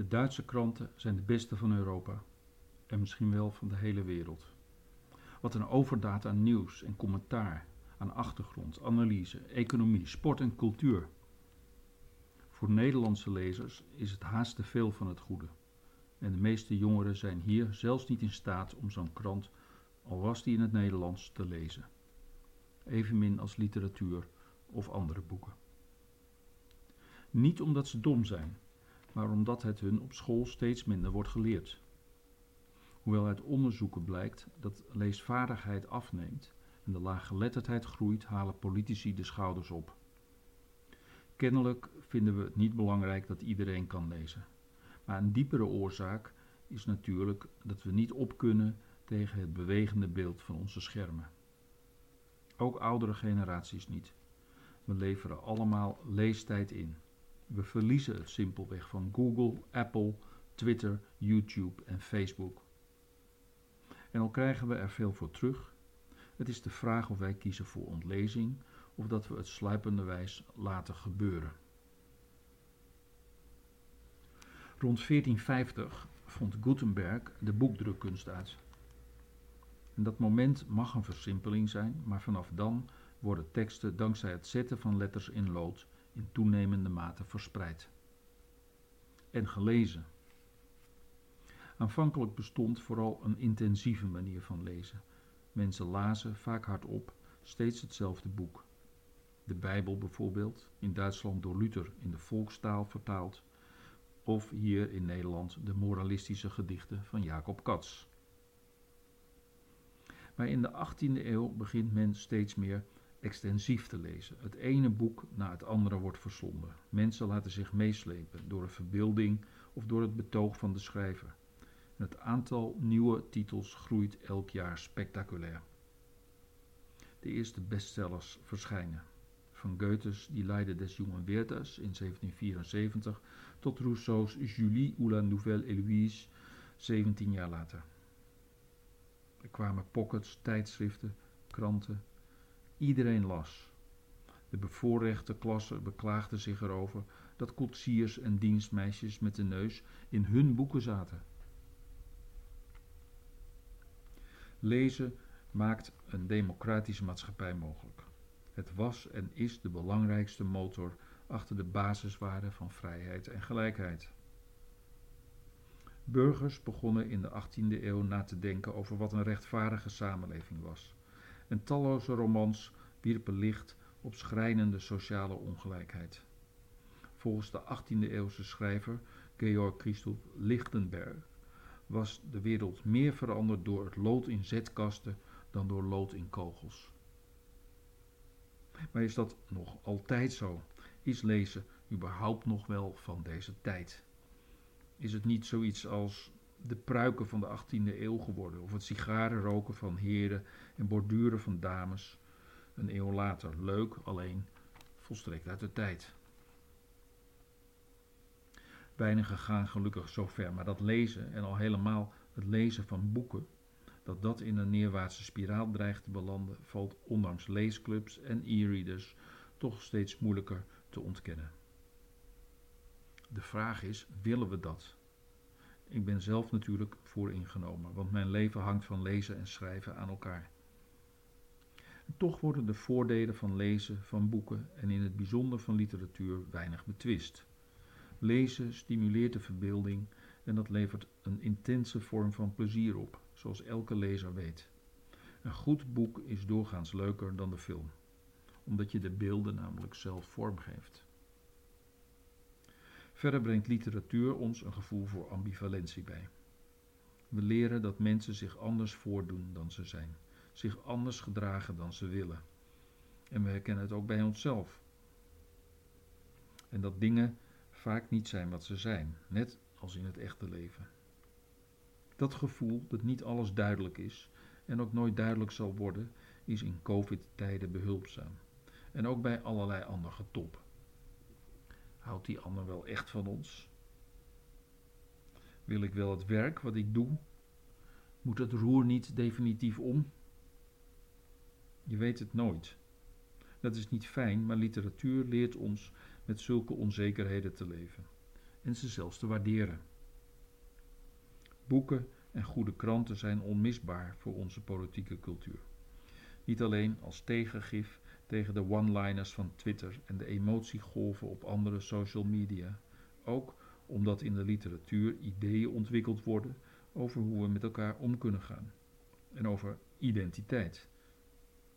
De Duitse kranten zijn de beste van Europa en misschien wel van de hele wereld. Wat een overdaad aan nieuws en commentaar, aan achtergrond, analyse, economie, sport en cultuur. Voor Nederlandse lezers is het haast te veel van het goede. En de meeste jongeren zijn hier zelfs niet in staat om zo'n krant, al was die in het Nederlands, te lezen. Evenmin als literatuur of andere boeken. Niet omdat ze dom zijn, maar omdat het hun op school steeds minder wordt geleerd. Hoewel uit onderzoeken blijkt dat leesvaardigheid afneemt en de laaggeletterdheid groeit, halen politici de schouders op. Kennelijk vinden we het niet belangrijk dat iedereen kan lezen. Maar een diepere oorzaak is natuurlijk dat we niet op kunnen tegen het bewegende beeld van onze schermen. Ook oudere generaties niet. We leveren allemaal leestijd in. We verliezen het simpelweg van Google, Apple, Twitter, YouTube en Facebook. En al krijgen we er veel voor terug, het is de vraag of wij kiezen voor ontlezing of dat we het sluipenderwijs laten gebeuren. Rond 1450 vond Gutenberg de boekdrukkunst uit. En dat moment mag een versimpeling zijn, maar vanaf dan worden teksten dankzij het zetten van letters in lood in toenemende mate verspreid. En gelezen. Aanvankelijk bestond vooral een intensieve manier van lezen. Mensen lazen vaak hardop steeds hetzelfde boek. De Bijbel bijvoorbeeld, in Duitsland door Luther in de volkstaal vertaald, of hier in Nederland de moralistische gedichten van Jacob Cats. Maar in de 18e eeuw begint men steeds meer extensief te lezen. Het ene boek na het andere wordt verslonden. Mensen laten zich meeslepen door een verbeelding of door het betoog van de schrijver. het aantal nieuwe titels groeit elk jaar spectaculair. De eerste bestsellers verschijnen. Van Goethes Die Leiden des Jongen Werthers in 1774 tot Rousseau's Julie ou la Nouvelle Héloïse 17 jaar later. Er kwamen pockets, tijdschriften, kranten, Iedereen las. De bevoorrechte klasse beklaagde zich erover dat koetsiers en dienstmeisjes met de neus in hun boeken zaten. Lezen maakt een democratische maatschappij mogelijk. Het was en is de belangrijkste motor achter de basiswaarden van vrijheid en gelijkheid. Burgers begonnen in de 18e eeuw na te denken over wat een rechtvaardige samenleving was en talloze romans wierpen licht op schrijnende sociale ongelijkheid. Volgens de 18e-eeuwse schrijver Georg Christoph Lichtenberg was de wereld meer veranderd door het lood in zetkasten dan door lood in kogels. Maar is dat nog altijd zo? Is lezen überhaupt nog wel van deze tijd? Is het niet zoiets als de pruiken van de 18e eeuw geworden, of het sigarenroken van heren en borduren van dames, een eeuw later. Leuk, alleen volstrekt uit de tijd. Weinigen gaan gelukkig zo ver, maar dat lezen en al helemaal het lezen van boeken, dat dat in een neerwaartse spiraal dreigt te belanden, valt ondanks leesclubs en e-readers toch steeds moeilijker te ontkennen. De vraag is: willen we dat? Ik ben zelf natuurlijk voor ingenomen, want mijn leven hangt van lezen en schrijven aan elkaar. toch worden de voordelen van lezen van boeken en in het bijzonder van literatuur weinig betwist. Lezen stimuleert de verbeelding en dat levert een intense vorm van plezier op, zoals elke lezer weet. Een goed boek is doorgaans leuker dan de film, omdat je de beelden namelijk zelf vormgeeft. Verder brengt literatuur ons een gevoel voor ambivalentie bij. We leren dat mensen zich anders voordoen dan ze zijn, zich anders gedragen dan ze willen. En we herkennen het ook bij onszelf. En dat dingen vaak niet zijn wat ze zijn, net als in het echte leven. Dat gevoel dat niet alles duidelijk is en ook nooit duidelijk zal worden, is in COVID-tijden behulpzaam. En ook bij allerlei andere getop. Houdt die ander wel echt van ons? Wil ik wel het werk wat ik doe? Moet het roer niet definitief om? Je weet het nooit. Dat is niet fijn, maar literatuur leert ons met zulke onzekerheden te leven en ze zelfs te waarderen. Boeken en goede kranten zijn onmisbaar voor onze politieke cultuur. Niet alleen als tegengif tegen de one-liners van Twitter en de emotiegolven op andere social media, ook omdat in de literatuur ideeën ontwikkeld worden over hoe we met elkaar om kunnen gaan en over identiteit,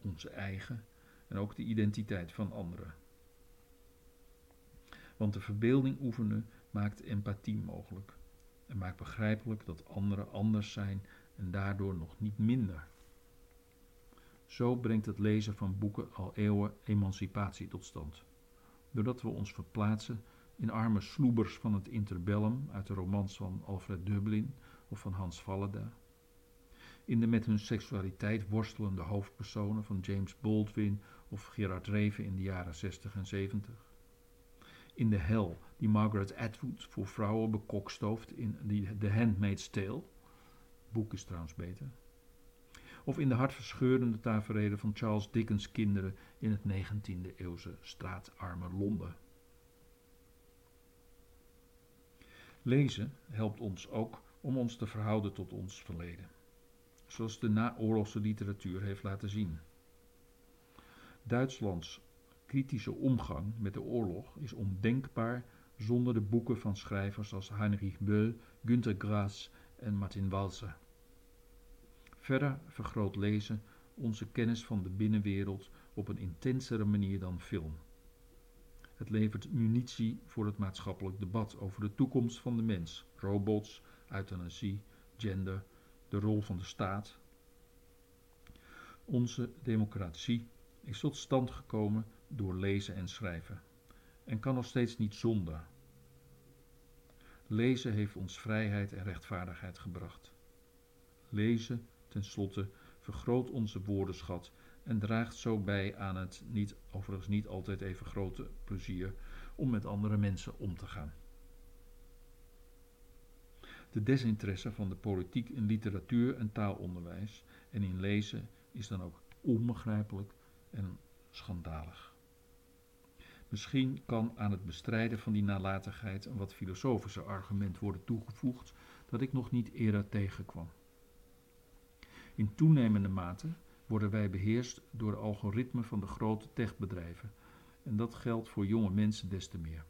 onze eigen en ook de identiteit van anderen. Want de verbeelding oefenen maakt empathie mogelijk en maakt begrijpelijk dat anderen anders zijn en daardoor nog niet minder. Zo brengt het lezen van boeken al eeuwen emancipatie tot stand. Doordat we ons verplaatsen in arme sloebers van het interbellum uit de romans van Alfred Dublin of van Hans Valleda. In de met hun seksualiteit worstelende hoofdpersonen van James Baldwin of Gerard Reven in de jaren 60 en 70 in de hel die Margaret Atwood voor vrouwen bekokstooft in The Handmaid's Tale. boek is trouwens beter. Of in de hartverscheurende tafereelen van Charles Dickens' kinderen in het 19e eeuwse straatarme Londen. Lezen helpt ons ook om ons te verhouden tot ons verleden, zoals de naoorlogse literatuur heeft laten zien. Duitslands kritische omgang met de oorlog is ondenkbaar zonder de boeken van schrijvers als Heinrich Böll, Günter Grass en Martin Walser. Verder vergroot lezen onze kennis van de binnenwereld op een intensere manier dan film. Het levert munitie voor het maatschappelijk debat over de toekomst van de mens, robots, euthanasie, gender, de rol van de staat. Onze democratie is tot stand gekomen door lezen en schrijven en kan nog steeds niet zonder. Lezen heeft ons vrijheid en rechtvaardigheid gebracht. Lezen, tenslotte, vergroot onze woordenschat en draagt zo bij aan het niet, overigens niet altijd even grote plezier om met andere mensen om te gaan. De desinteresse van de politiek in literatuur en taalonderwijs en in lezen is dan ook onbegrijpelijk en schandalig. Misschien kan aan het bestrijden van die nalatigheid een wat filosofischer argument worden toegevoegd dat ik nog niet eerder tegenkwam. In toenemende mate worden wij beheerst door de algoritmen van de grote techbedrijven en dat geldt voor jonge mensen des te meer.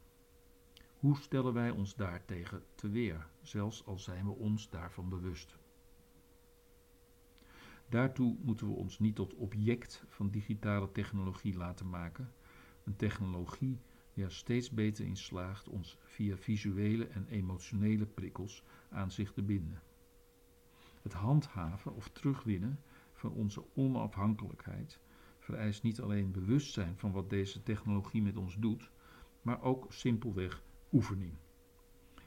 Hoe stellen wij ons daartegen te weer, zelfs al zijn we ons daarvan bewust? Daartoe moeten we ons niet tot object van digitale technologie laten maken, een technologie die er steeds beter in slaagt ons via visuele en emotionele prikkels aan zich te binden. Het handhaven of terugwinnen van onze onafhankelijkheid vereist niet alleen bewustzijn van wat deze technologie met ons doet, maar ook simpelweg oefening.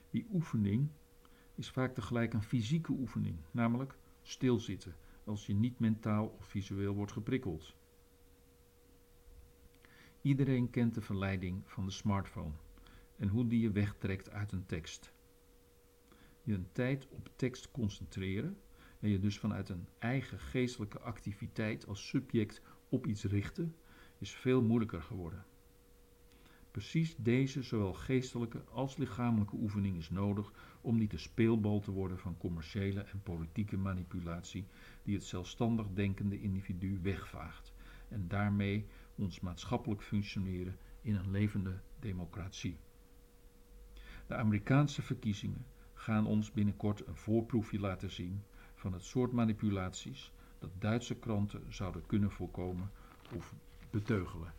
Die oefening is vaak tegelijk een fysieke oefening, namelijk stilzitten als je niet mentaal of visueel wordt geprikkeld. Iedereen kent de verleiding van de smartphone en hoe die je wegtrekt uit een tekst. Je een tijd op tekst concentreren en je dus vanuit een eigen geestelijke activiteit als subject op iets richten, is veel moeilijker geworden. Precies deze zowel geestelijke als lichamelijke oefening is nodig om niet de speelbal te worden van commerciële en politieke manipulatie die het zelfstandig denkende individu wegvaagt en daarmee ons maatschappelijk functioneren in een levende democratie. De Amerikaanse verkiezingen gaan ons binnenkort een voorproefje laten zien van het soort manipulaties dat Duitse kranten zouden kunnen voorkomen of beteugelen.